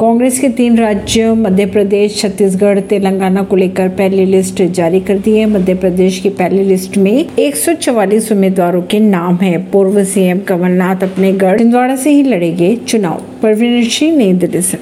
कांग्रेस के तीन राज्यों, मध्य प्रदेश, छत्तीसगढ़, तेलंगाना को लेकर पहली लिस्ट जारी कर दी है। मध्य प्रदेश की पहली लिस्ट में एक उम्मीदवारों के नाम है। पूर्व सीएम कमलनाथ अपने गढ़, छिंदवाड़ा से ही लड़ेंगे चुनाव। परवीन सिंह, नई दिल्ली से।